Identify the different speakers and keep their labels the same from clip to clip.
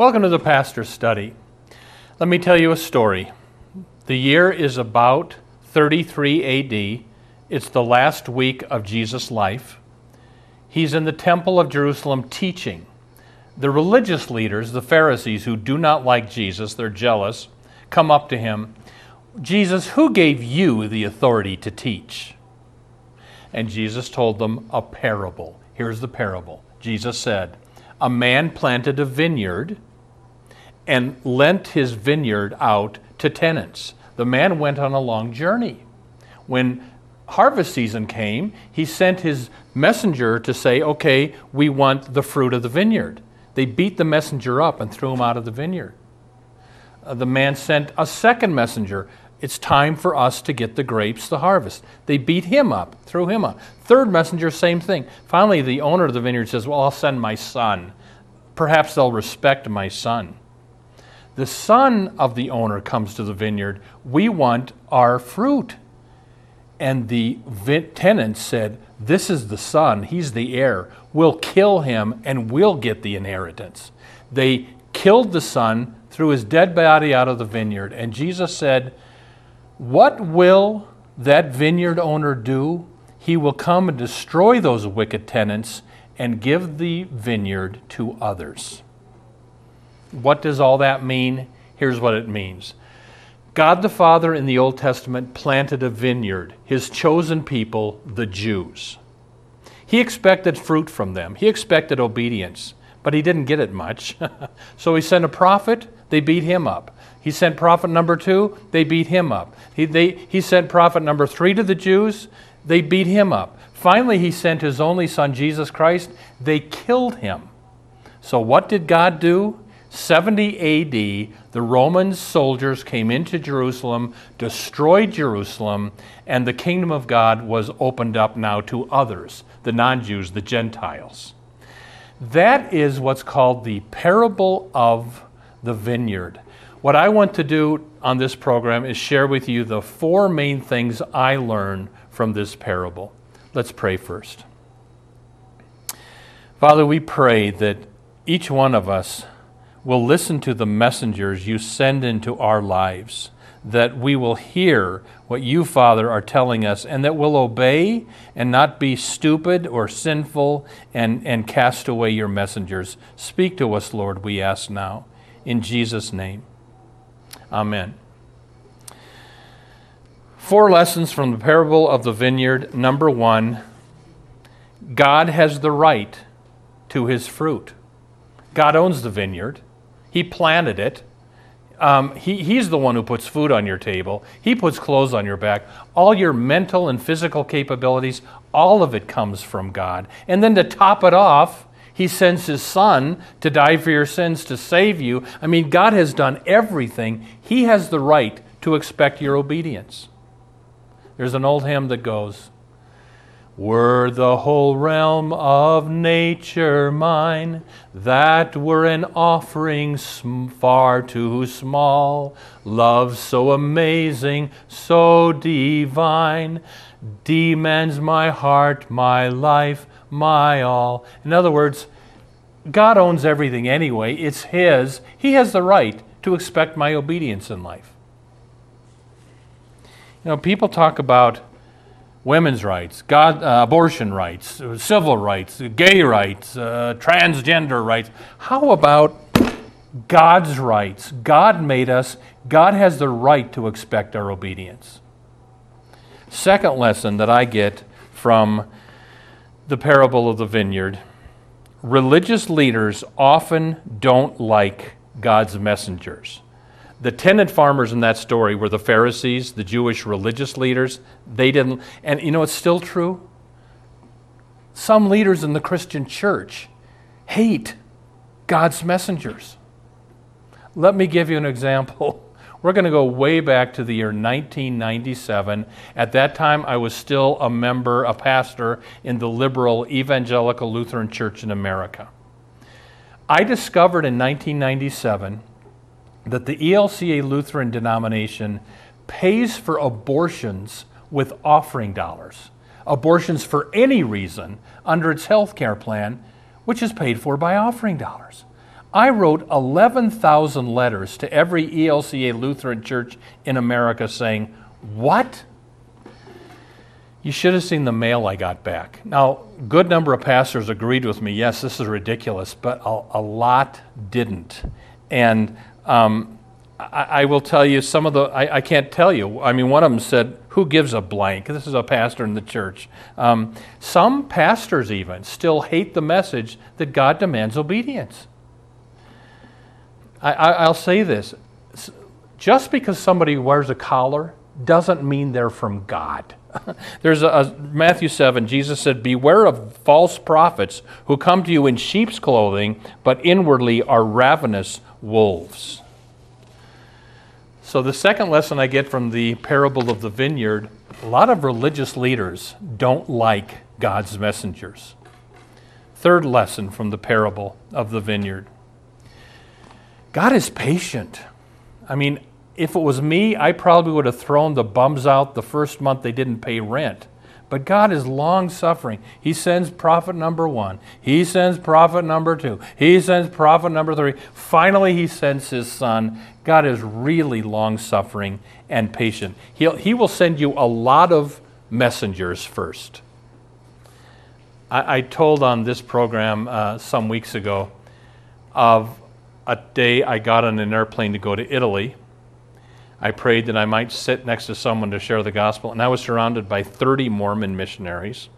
Speaker 1: Welcome to the Pastor's Study. Let me tell you a story. The year is about 33 AD. It's the last week of Jesus' life. He's in the Temple of Jerusalem teaching. The religious leaders, the Pharisees, who do not like Jesus, they're jealous, come up to him. Jesus, who gave you the authority to teach? And Jesus told them a parable. Here's the parable. Jesus said, A man planted a vineyard and lent his vineyard out to tenants. The man went on a long journey. When harvest season came, he sent his messenger to say, Okay, we want the fruit of the vineyard. They beat the messenger up and threw him out of the vineyard. Uh, the man sent a second messenger. It's time for us to get the grapes, the harvest. They beat him up, threw him up. Third messenger, same thing. Finally, the owner of the vineyard says, Well, I'll send my son. Perhaps they'll respect my son. The son of the owner comes to the vineyard. We want our fruit. And the tenant said, This is the son, he's the heir. We'll kill him and we'll get the inheritance. They killed the son, threw his dead body out of the vineyard. And Jesus said, What will that vineyard owner do? He will come and destroy those wicked tenants and give the vineyard to others. What does all that mean? Here's what it means God the Father in the Old Testament planted a vineyard, his chosen people, the Jews. He expected fruit from them, he expected obedience, but he didn't get it much. so he sent a prophet, they beat him up. He sent prophet number two, they beat him up. He, they, he sent prophet number three to the Jews, they beat him up. Finally, he sent his only son, Jesus Christ, they killed him. So, what did God do? 70 AD, the Roman soldiers came into Jerusalem, destroyed Jerusalem, and the kingdom of God was opened up now to others, the non Jews, the Gentiles. That is what's called the parable of the vineyard. What I want to do on this program is share with you the four main things I learned from this parable. Let's pray first. Father, we pray that each one of us will listen to the messengers you send into our lives, that we will hear what you, Father, are telling us, and that we'll obey and not be stupid or sinful and, and cast away your messengers. Speak to us, Lord, we ask now. In Jesus' name. Amen. Four lessons from the parable of the vineyard. Number one, God has the right to his fruit. God owns the vineyard. He planted it. Um, he, he's the one who puts food on your table. He puts clothes on your back. All your mental and physical capabilities, all of it comes from God. And then to top it off, He sends His Son to die for your sins to save you. I mean, God has done everything. He has the right to expect your obedience. There's an old hymn that goes, were the whole realm of nature mine, that were an offering far too small. Love so amazing, so divine, demands my heart, my life, my all. In other words, God owns everything anyway. It's His. He has the right to expect my obedience in life. You know, people talk about women's rights, God, uh, abortion rights, civil rights, gay rights, uh, transgender rights. How about God's rights? God made us, God has the right to expect our obedience. Second lesson that I get from the parable of the vineyard religious leaders often don't like God's messengers. The tenant farmers in that story were the Pharisees, the Jewish religious leaders. They didn't, and you know it's still true? Some leaders in the Christian church hate God's messengers. Let me give you an example. We're going to go way back to the year 1997. At that time, I was still a member, a pastor in the liberal evangelical Lutheran Church in America. I discovered in 1997 that the ELCA Lutheran denomination pays for abortions with offering dollars, abortions for any reason under its health care plan, which is paid for by offering dollars. I wrote 11,000 letters to every ELCA Lutheran church in America saying, What? You should have seen the mail I got back. Now, good number of pastors agreed with me. Yes, this is ridiculous, but a, a lot didn't. And um, I, I, will tell you some of the. I, I, can't tell you. I mean, one of them said, "Who gives a blank?" This is a pastor in the church. Um, some pastors even still hate the message that God demands obedience. I, will say this just because somebody wears a collar doesn't mean they're from God. There's a, a, Matthew 7, Jesus said, Beware of false prophets who come to you in sheep's clothing, but inwardly are ravenous wolves. So, the second lesson I get from the parable of the vineyard a lot of religious leaders don't like God's messengers. Third lesson from the parable of the vineyard God is patient. I mean, if it was me, I probably would have thrown the bums out the first month they didn't pay rent. But God is long suffering. He sends prophet number one. He sends prophet number two. He sends prophet number three. Finally, He sends His Son. God is really long suffering and patient. He'll, he will send you a lot of messengers first. I, I told on this program uh, some weeks ago of a day I got on an airplane to go to Italy. I prayed that I might sit next to someone to share the gospel, and I was surrounded by 30 Mormon missionaries.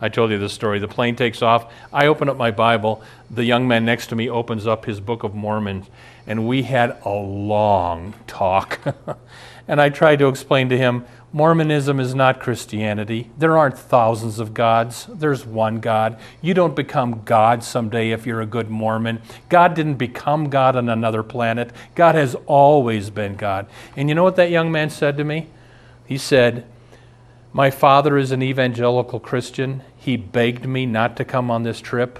Speaker 1: I told you this story. The plane takes off. I open up my Bible. The young man next to me opens up his Book of Mormon, and we had a long talk. and I tried to explain to him Mormonism is not Christianity. There aren't thousands of gods. There's one God. You don't become God someday if you're a good Mormon. God didn't become God on another planet. God has always been God. And you know what that young man said to me? He said, My father is an evangelical Christian. He begged me not to come on this trip.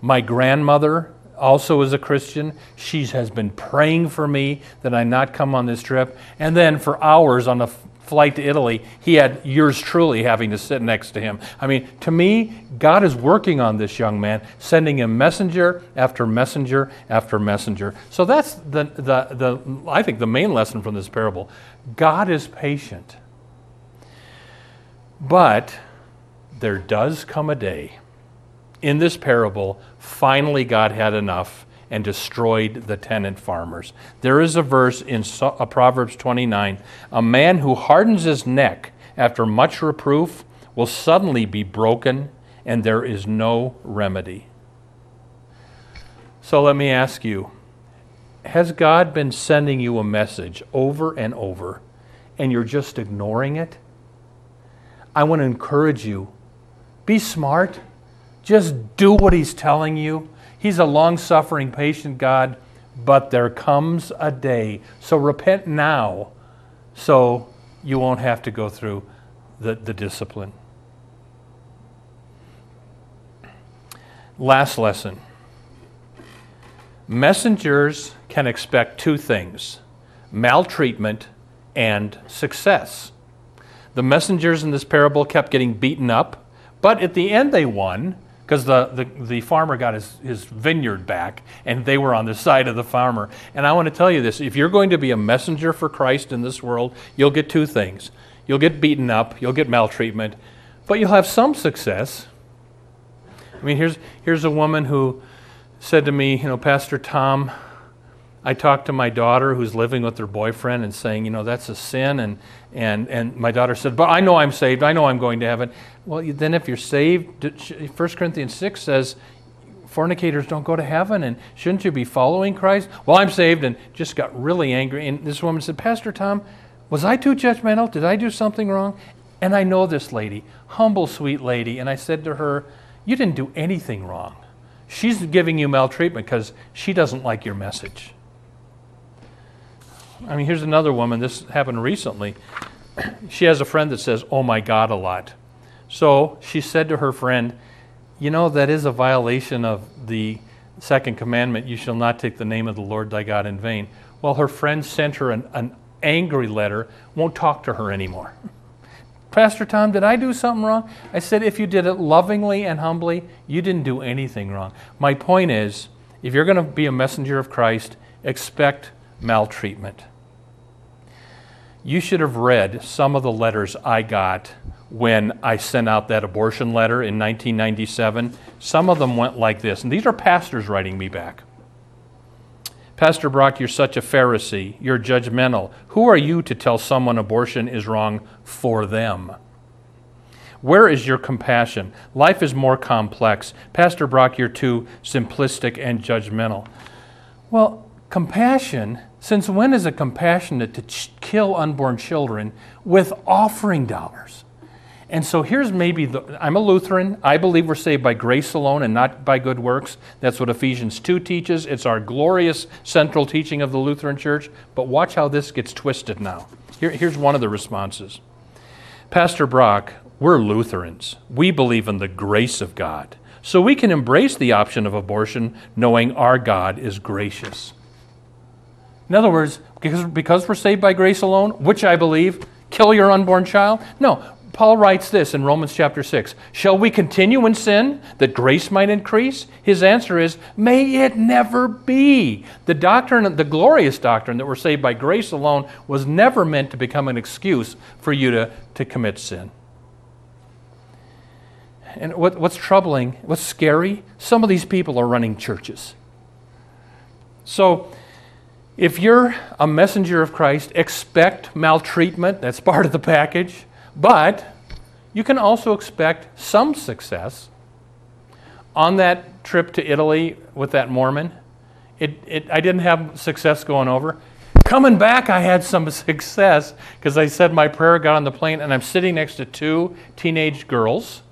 Speaker 1: My grandmother also is a Christian. She has been praying for me that I not come on this trip. And then for hours on the flight to Italy, he had yours truly having to sit next to him. I mean, to me, God is working on this young man, sending him messenger after messenger after messenger. So that's the, the, the I think the main lesson from this parable. God is patient. But there does come a day in this parable, finally God had enough and destroyed the tenant farmers. There is a verse in uh, Proverbs 29 A man who hardens his neck after much reproof will suddenly be broken, and there is no remedy. So let me ask you Has God been sending you a message over and over, and you're just ignoring it? I want to encourage you be smart, just do what He's telling you. He's a long suffering, patient God, but there comes a day. So repent now so you won't have to go through the, the discipline. Last lesson messengers can expect two things maltreatment and success. The messengers in this parable kept getting beaten up, but at the end they won because the, the, the, farmer got his, his vineyard back and they were on the side of the farmer. And I want to tell you this if you're going to be a messenger for Christ in this world, you'll get two things you'll get beaten up, you'll get maltreatment, but you'll have some success. I mean, here's, here's a woman who said to me, You know, Pastor Tom, I talked to my daughter who's living with her boyfriend and saying, you know, that's a sin. And, and, and my daughter said, but I know I'm saved. I know I'm going to heaven. Well, then if you're saved, 1 Corinthians 6 says, fornicators don't go to heaven. And shouldn't you be following Christ? Well, I'm saved and just got really angry. And this woman said, Pastor Tom, was I too judgmental? Did I do something wrong? And I know this lady, humble, sweet lady. And I said to her, You didn't do anything wrong. She's giving you maltreatment because she doesn't like your message. I mean, here's another woman. This happened recently. She has a friend that says, Oh my God, a lot. So she said to her friend, You know, that is a violation of the second commandment you shall not take the name of the Lord thy God in vain. Well, her friend sent her an, an angry letter, won't talk to her anymore. Pastor Tom, did I do something wrong? I said, if you did it lovingly and humbly, you didn't do anything wrong. My point is, if you're going to be a messenger of Christ, expect maltreatment. You should have read some of the letters I got when I sent out that abortion letter in 1997. Some of them went like this, and these are pastors writing me back. Pastor Brock, you're such a Pharisee. You're judgmental. Who are you to tell someone abortion is wrong for them? Where is your compassion? Life is more complex. Pastor Brock, you're too simplistic and judgmental. Well, compassion, since when is it compassionate to ch- kill unborn children with offering dollars? And so here's maybe the I'm a Lutheran. I believe we're saved by grace alone and not by good works. That's what Ephesians 2 teaches. It's our glorious central teaching of the Lutheran Church. But watch how this gets twisted now. Here, here's one of the responses Pastor Brock, we're Lutherans. We believe in the grace of God. So we can embrace the option of abortion knowing our God is gracious. In other words, because, because we're saved by grace alone, which I believe, kill your unborn child? No, Paul writes this in Romans chapter 6 Shall we continue in sin that grace might increase? His answer is, May it never be. The doctrine, the glorious doctrine that we're saved by grace alone, was never meant to become an excuse for you to, to commit sin. And what, what's troubling, what's scary, some of these people are running churches. So, if you're a messenger of Christ, expect maltreatment. That's part of the package. But you can also expect some success. On that trip to Italy with that Mormon, it, it, I didn't have success going over. Coming back, I had some success because I said my prayer, got on the plane, and I'm sitting next to two teenage girls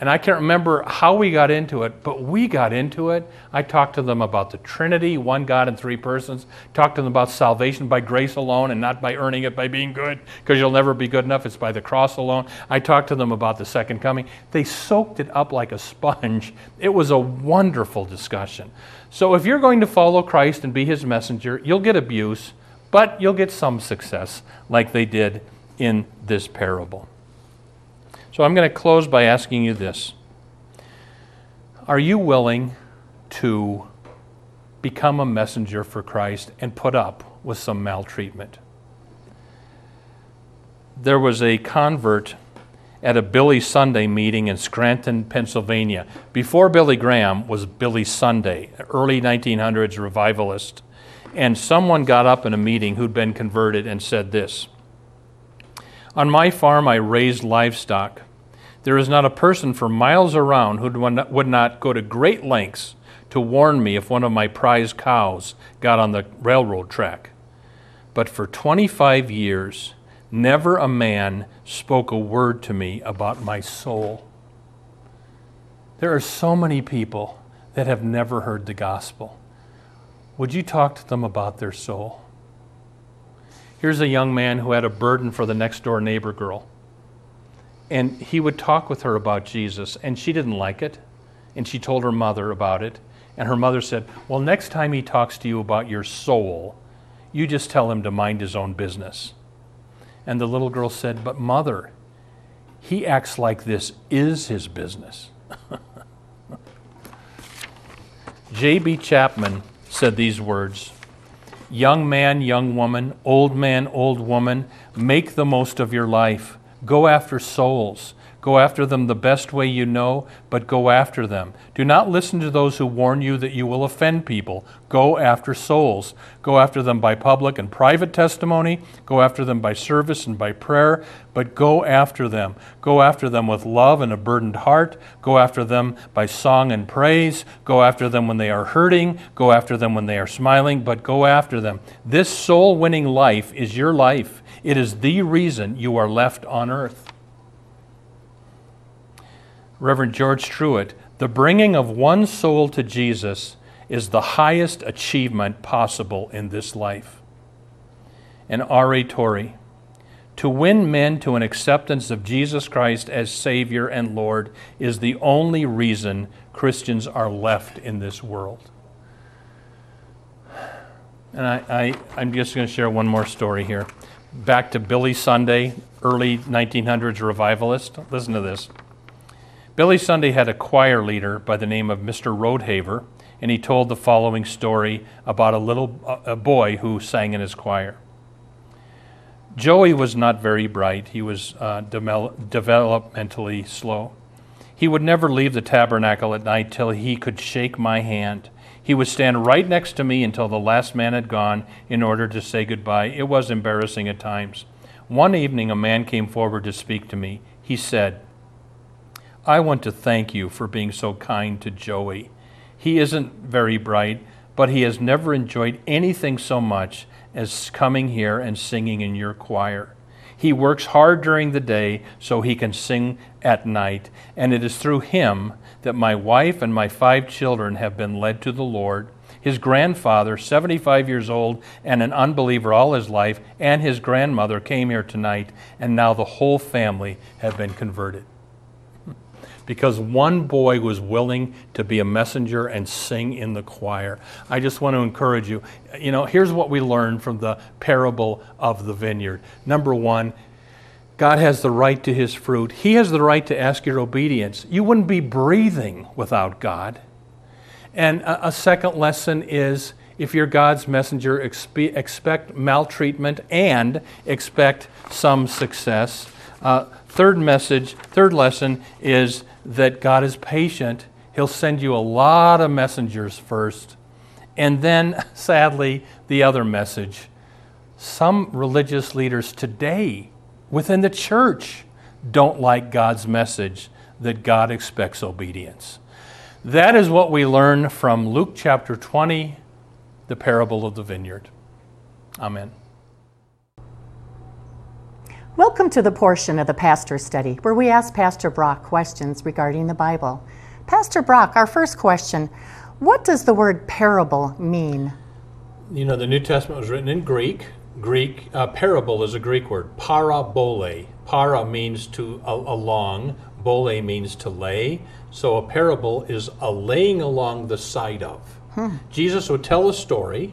Speaker 1: and I can't remember how we got into it, but we got into it. I talked to them about the Trinity, one God in three persons. Talked to them about salvation by grace alone and not by earning it by being good, because you'll never be good enough. It's by the cross alone. I talked to them about the second coming. They soaked it up like a sponge. It was a wonderful discussion. So if you're going to follow Christ and be his messenger, you'll get abuse, but you'll get some success, like they did in this parable. So I'm going to close by asking you this Are you willing to become a messenger for Christ and put up with some maltreatment? There was a convert at a Billy Sunday meeting in Scranton, Pennsylvania. Before Billy Graham was Billy Sunday, early 1900s revivalist. And someone got up in a meeting who'd been converted and said this On my farm, I raised livestock. There is not a person for miles around who would not go to great lengths to warn me if one of my prize cows got on the railroad track. But for 25 years, never a man spoke a word to me about my soul. There are so many people that have never heard the gospel. Would you talk to them about their soul? Here's a young man who had a burden for the next door neighbor girl and he would talk with her about Jesus, and she didn't like it. And she told her mother about it. And her mother said, Well, next time he talks to you about your soul, you just tell him to mind his own business. And the little girl said, But mother, he acts like this is his business. J.B. Chapman said these words Young man, young woman, old man, old woman, make the most of your life. Go after souls. Go after them the best way you know, but go after them. Do not listen to those who warn you that you will offend people. Go after souls. Go after them by public and private testimony. Go after them by service and by prayer, but go after them. Go after them with love and a burdened heart. Go after them by song and praise. Go after them when they are hurting. Go after them when they are smiling, but go after them. This soul winning life is your life. It is the reason you are left on earth. Reverend George Truett, the bringing of one soul to Jesus is the highest achievement possible in this life. and R.A. Torrey. To win men to an acceptance of Jesus Christ as Savior and Lord is the only reason Christians are left in this world. And I, am just going to share one more story here. Back to Billy Sunday, early 1900s revivalist. Listen to this. Billy Sunday had a choir leader by the name of Mr. Rodeheaver, and he told the following story about a little a boy who sang in his choir. Joey was not very bright. He was uh, developmentally slow. He would never leave the tabernacle at night till he could shake my hand. He would stand right next to me until the last man had gone in order to say goodbye. It was embarrassing at times. One evening, a man came forward to speak to me. He said, I want to thank you for being so kind to Joey. He isn't very bright, but he has never enjoyed anything so much as coming here and singing in your choir. He works hard during the day so he can sing at night, and it is through him that my wife and my five children have been led to the Lord. His grandfather, 75 years old and an unbeliever all his life, and his grandmother came here tonight, and now the whole family have been converted because one boy was willing to be a messenger and sing in the choir. I just want to encourage you. You know, here's what we learned from the parable of the vineyard. Number one, God has the right to his fruit. He has the right to ask your obedience. You wouldn't be breathing without God. And a, a second lesson is if you're God's messenger, expe- expect maltreatment and expect some success. Uh, third message, third lesson is that God is patient. He'll send you a lot of messengers first. And then, sadly, the other message. Some religious leaders today within the church don't like God's message that God expects obedience. That is what we learn from Luke chapter 20, the parable of the vineyard. Amen.
Speaker 2: Welcome to the portion of the Pastor Study where we ask Pastor Brock questions regarding the Bible. Pastor Brock, our first question What does the word parable mean?
Speaker 1: You know, the New Testament was written in Greek. Greek uh, parable is a Greek word, parabole. Para means to a, along, bole means to lay. So a parable is a laying along the side of. Hmm. Jesus would tell a story,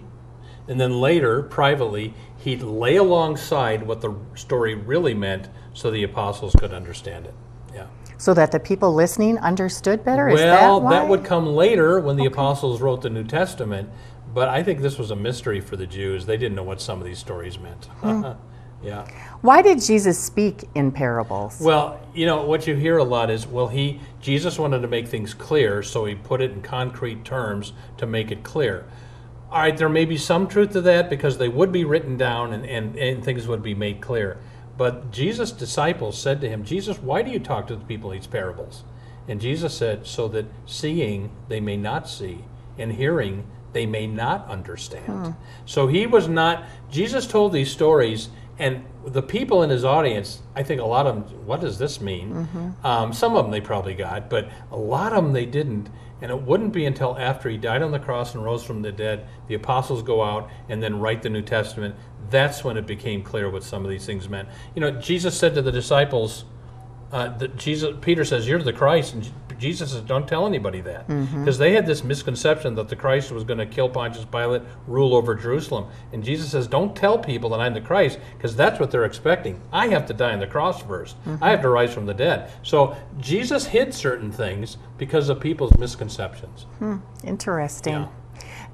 Speaker 1: and then later, privately, he'd lay alongside what the story really meant so the apostles could understand it. Yeah.
Speaker 2: So that the people listening understood better?
Speaker 1: Well,
Speaker 2: that,
Speaker 1: that, would come later when the okay. apostles wrote the New Testament, but I think this was a mystery for the Jews. They didn't know what some of these stories meant. Hmm. yeah.
Speaker 2: Why did Jesus speak in parables?
Speaker 1: Well, you know, what you hear a lot is, well, he Jesus wanted to make things clear, so he put it in concrete terms to make it clear all right, there may be some truth to that because they would be written down and, and, and things would be made clear. But Jesus' disciples said to him, Jesus, why do you talk to the people these parables? And Jesus said, so that seeing they may not see, and hearing they may not understand. Hmm. So he was not, Jesus told these stories, and the people in his audience, I think a lot of them, what does this mean? Mm-hmm. Um, some of them they probably got, but a lot of them they didn't. And it wouldn't be until after he died on the cross and rose from the dead, the apostles go out and then write the New Testament. That's when it became clear what some of these things meant. You know, Jesus said to the disciples, uh, that Jesus, Peter says, "You're the Christ," and Jesus says, "Don't tell anybody that," because mm-hmm. they had this misconception that the Christ was going to kill Pontius Pilate, rule over Jerusalem, and Jesus says, "Don't tell people that I'm the Christ, because that's what they're expecting. I have to die on the cross 1st mm-hmm. I have to rise from the dead." So Jesus hid certain things because of people's misconceptions.
Speaker 2: Hmm. Interesting. Yeah.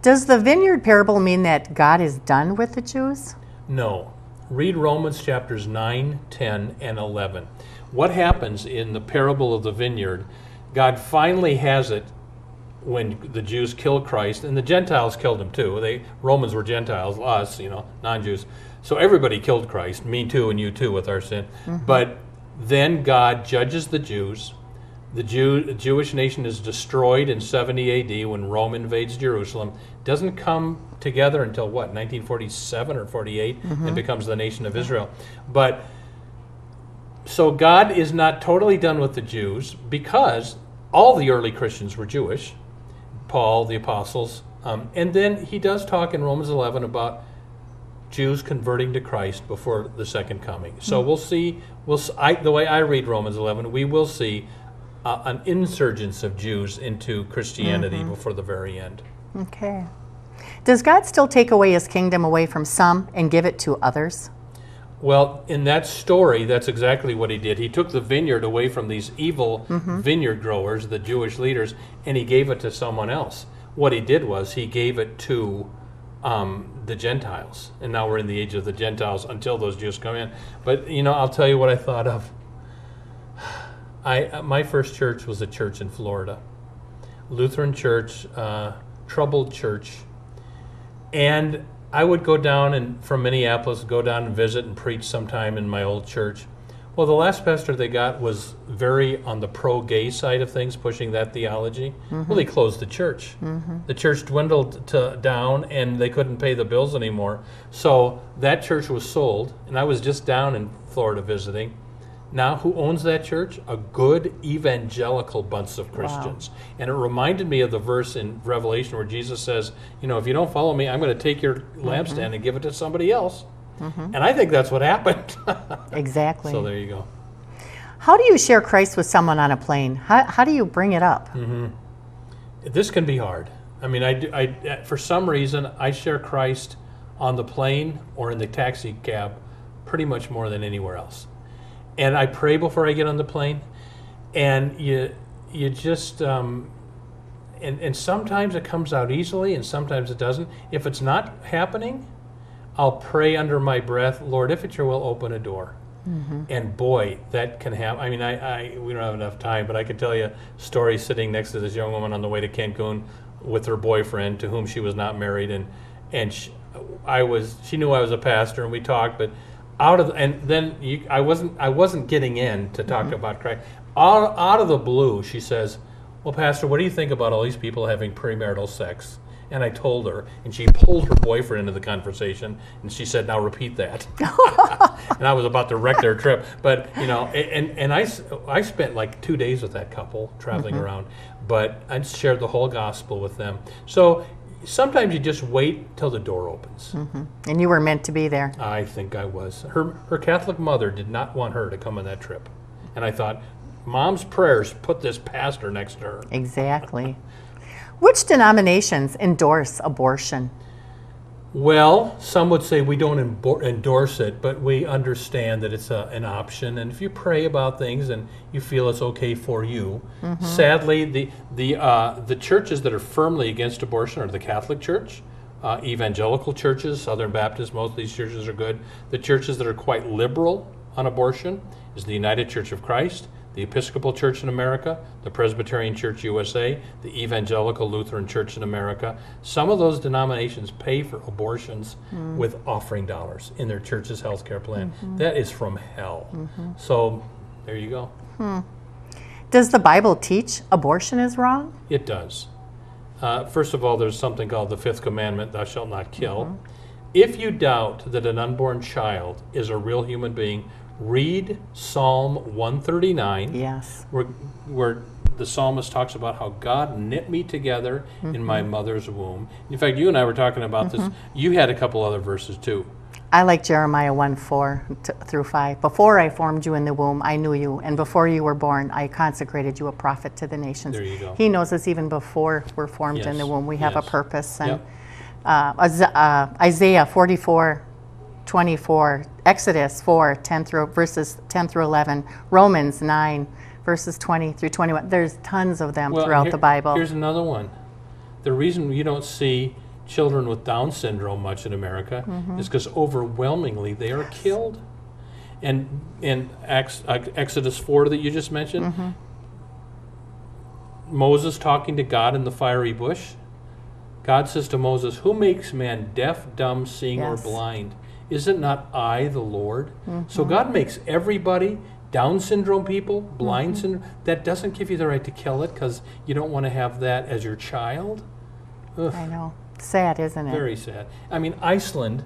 Speaker 2: Does the vineyard parable mean that God is done with the Jews?
Speaker 1: No. Read Romans chapters 9, 10, and 11 what happens in the parable of the vineyard? God finally has it when the Jews killed Christ, and the Gentiles killed him too. They Romans were Gentiles, us, you know, non-Jews. So everybody killed Christ, me too, and you too, with our sin. Mm-hmm. But then God judges the Jews. The Jew, Jewish nation is destroyed in 70 AD when Rome invades Jerusalem. Doesn't come together until what 1947 or 48 mm-hmm. and becomes the nation of Israel. But so God is not totally done with the Jews because all the early Christians were Jewish, Paul, the apostles, um, and then he does talk in Romans 11 about Jews converting to Christ before the second coming. So we'll see. We'll I, the way I read Romans 11, we will see uh, an insurgence of Jews into Christianity before the very end.
Speaker 2: Okay. Does God still take away his kingdom away from some and give it to others?
Speaker 1: Well, in that story, that's exactly what he did. He took the vineyard away from these evil vineyard growers, the Jewish leaders, and he gave it to someone else. What he did was he gave it to um, the Gentiles, and now we're in the age of the Gentiles until those Jews come in. But you know, I'll tell you what I thought of. I uh, my first church was a church in Florida, Lutheran church, uh, troubled church, and I would go down and from Minneapolis, go down and visit and preach sometime in my old church. Well, the last pastor they got was very on the pro-gay side of things, pushing that theology. Mm-hmm. Well, they closed the church. Mm-hmm. The church dwindled to down, and they couldn't pay the bills anymore. So that church was sold, and I was just down in Florida visiting. Now, who owns that church? A good evangelical bunch of Christians. And it reminded me of the verse in Revelation where Jesus says, You know, if you don't follow me, I'm going to take your lampstand mm-hmm. and give it to somebody else. Mm-hmm. And I think that's what happened.
Speaker 2: Exactly.
Speaker 1: so there you go.
Speaker 2: How do you share Christ with someone on a plane? How, how do you bring it up? Mm-hmm.
Speaker 1: This can be hard. I mean, I, I, uh, for some reason, I share Christ on the plane or in the taxi cab pretty much more than anywhere else. And I pray before I get on the plane, and you, you just, um, and, and sometimes it comes out easily, and sometimes it doesn't. If it's not happening, I'll pray under my breath, Lord, if it's your will, open a door. And boy, that can happen. I mean, I, I we don't have enough time, but I could tell you a story sitting next to this young woman on the way to Cancun with her boyfriend, to whom she was not married, and and she, I was she knew I was a pastor, and we talked, but out of and then you, I wasn't I wasn't getting in to talk mm-hmm. about Christ. Out, out of the blue, she says, "Well, Pastor, what do you think about all these people having premarital sex?" And I told her, and she pulled her boyfriend into the conversation, and she said, "Now repeat that." and I was about to wreck their trip. But you know, a- and I, I spent like two days with that couple traveling mm-hmm. around, but I shared the whole gospel with them. So sometimes you just wait till the door opens. Mm-hmm.
Speaker 2: And you were meant to be there.
Speaker 1: I think I was. Her her Catholic mother did not want her to come on that trip, and I thought, mom's prayers put this pastor next to her.
Speaker 2: Exactly. Which denominations endorse abortion?
Speaker 1: Well, some would say we don't embor- endorse it, but we understand that it's a, an option. And if you pray about things and you feel it's okay for you, sadly, the the uh, the churches that are firmly against abortion are the Catholic Church, uh, evangelical churches, Southern Baptist. Most of these churches are good. The churches that are quite liberal on abortion is the United Church of Christ, the Episcopal Church in America, the Presbyterian Church USA, the Evangelical Lutheran Church in America. Some of those denominations pay for abortions mm-hmm. with offering dollars in their church's healthcare plan. Mm-hmm. That is from hell. Mm-hmm. So there you go. Hmm.
Speaker 2: Does the Bible teach abortion is wrong?
Speaker 1: It does. Uh, first of all, there's something called the fifth commandment thou shalt not kill. If you doubt that an unborn child is a real human being, read Psalm 139.
Speaker 2: Yes.
Speaker 1: where, where the psalmist talks about how God knit me together in my mother's womb. In fact, you and I were talking about this. You had a couple other verses too.
Speaker 2: I like Jeremiah 1 4 t- through 5. Before I formed you in the womb, I knew you, and before you were born, I consecrated you a prophet to the nations.
Speaker 1: There you go.
Speaker 2: He knows us even before we're formed in the womb. We have
Speaker 1: yes.
Speaker 2: a purpose. And
Speaker 1: Yep.
Speaker 2: uh, uh, Isaiah 44 24, Exodus 4 10 through verses 10 through 11, Romans 9 verses 20 through 21. There's tons of them
Speaker 1: Well,
Speaker 2: throughout
Speaker 1: here-
Speaker 2: the Bible.
Speaker 1: Here's another one. The reason you don't see children with Down syndrome much in America
Speaker 2: Mm-hmm.
Speaker 1: is because overwhelmingly they are killed. And in Ex- uh, Exodus 4 that you just mentioned,
Speaker 2: Mm-hmm.
Speaker 1: Moses talking to God in the fiery bush, God says to Moses, Who makes man deaf, dumb, seeing, or
Speaker 2: Yes.
Speaker 1: blind? Is it not I, the Lord? So
Speaker 2: Mm-hmm.
Speaker 1: God makes everybody, Down syndrome people, blind
Speaker 2: Mm-hmm.
Speaker 1: syndrome, that doesn't give you the right to kill it because you don't want to have that as your child. Ugh,
Speaker 2: I know. Sad, isn't it?
Speaker 1: very sad. I mean, Iceland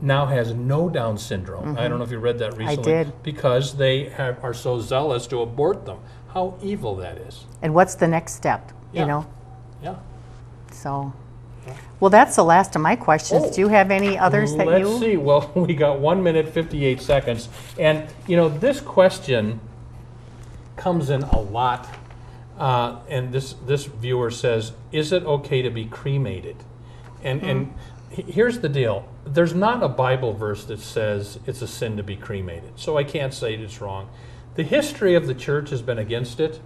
Speaker 1: now has no Down syndrome. I don't know if you read that recently.
Speaker 2: I did.
Speaker 1: Because they have, are so zealous to abort them. How evil that is.
Speaker 2: And what's the next step?
Speaker 1: Yeah.
Speaker 2: You know?
Speaker 1: Yeah.
Speaker 2: So Well, that's the last of my questions. Do you have any others that you
Speaker 1: Let's
Speaker 2: you?
Speaker 1: see. Well, we got one minute, 58 seconds. And, you know, this question comes in a lot. Uh, and this, this viewer says, Is it okay to be cremated? And, and he- here's the deal there's not a Bible verse that says it's a sin to be cremated. So I can't say it's wrong. The history of the church has been against it.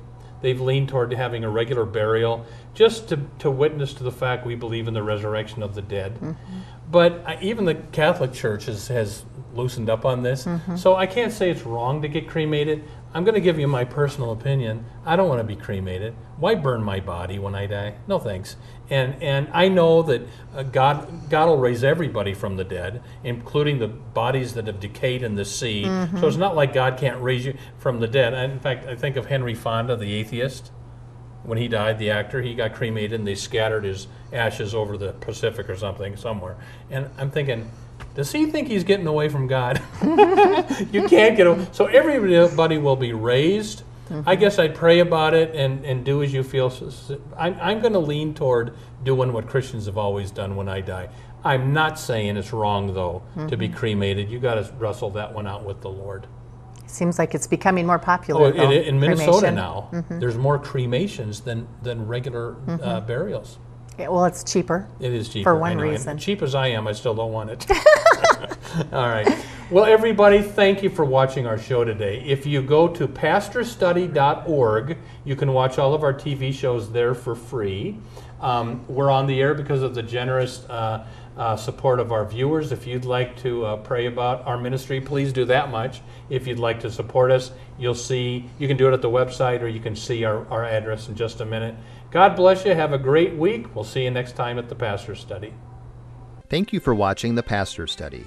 Speaker 1: They've leaned toward having a regular burial just to, to witness to the fact we believe in the resurrection of the dead. Mm-hmm. But I, even the Catholic Church has, has loosened up on this. Mm-hmm. So I can't say it's wrong to get cremated. I'm going to give you my personal opinion. I don't want to be cremated. Why burn my body when I die? No thanks. And and I know that uh, God God will raise everybody from the dead, including the bodies that have decayed in the sea. So it's not like God can't raise you from the dead. In fact, I think of Henry Fonda, the atheist when he died, the actor, he got cremated and they scattered his ashes over the Pacific or something somewhere. And I'm thinking, does he think he's getting away from God? you can't get away. So everybody will be raised. I mm-hmm. guess I'd pray about it and, and do as you feel. I'm, I'm going to lean toward doing what Christians have always done when I die. I'm not saying it's wrong, though, to be mm-hmm. cremated. You got to wrestle that one out with the Lord.
Speaker 2: Seems like it's becoming more popular.
Speaker 1: Oh, in,
Speaker 2: though,
Speaker 1: in Minnesota
Speaker 2: cremation.
Speaker 1: now, mm-hmm. there's more cremations than, than regular uh, burials.
Speaker 2: Yeah, well, it's cheaper.
Speaker 1: It is cheaper.
Speaker 2: For one
Speaker 1: know. And
Speaker 2: reason.
Speaker 1: Cheap as I am, I still don't want it. All right. Well, everybody, thank you for watching our show today. If you go to pastorstudy.org, you can watch all of our TV shows there for free. Um, we're on the air because of the generous uh, uh, support of our viewers. If you'd like to uh, pray about our ministry, please do that much. If you'd like to support us, you'll see, you can do it at the website or you can see our, our address in just a minute. God bless you. Have a great week. We'll see you next time at the Pastor Study.
Speaker 3: Thank you for watching the Pastor Study.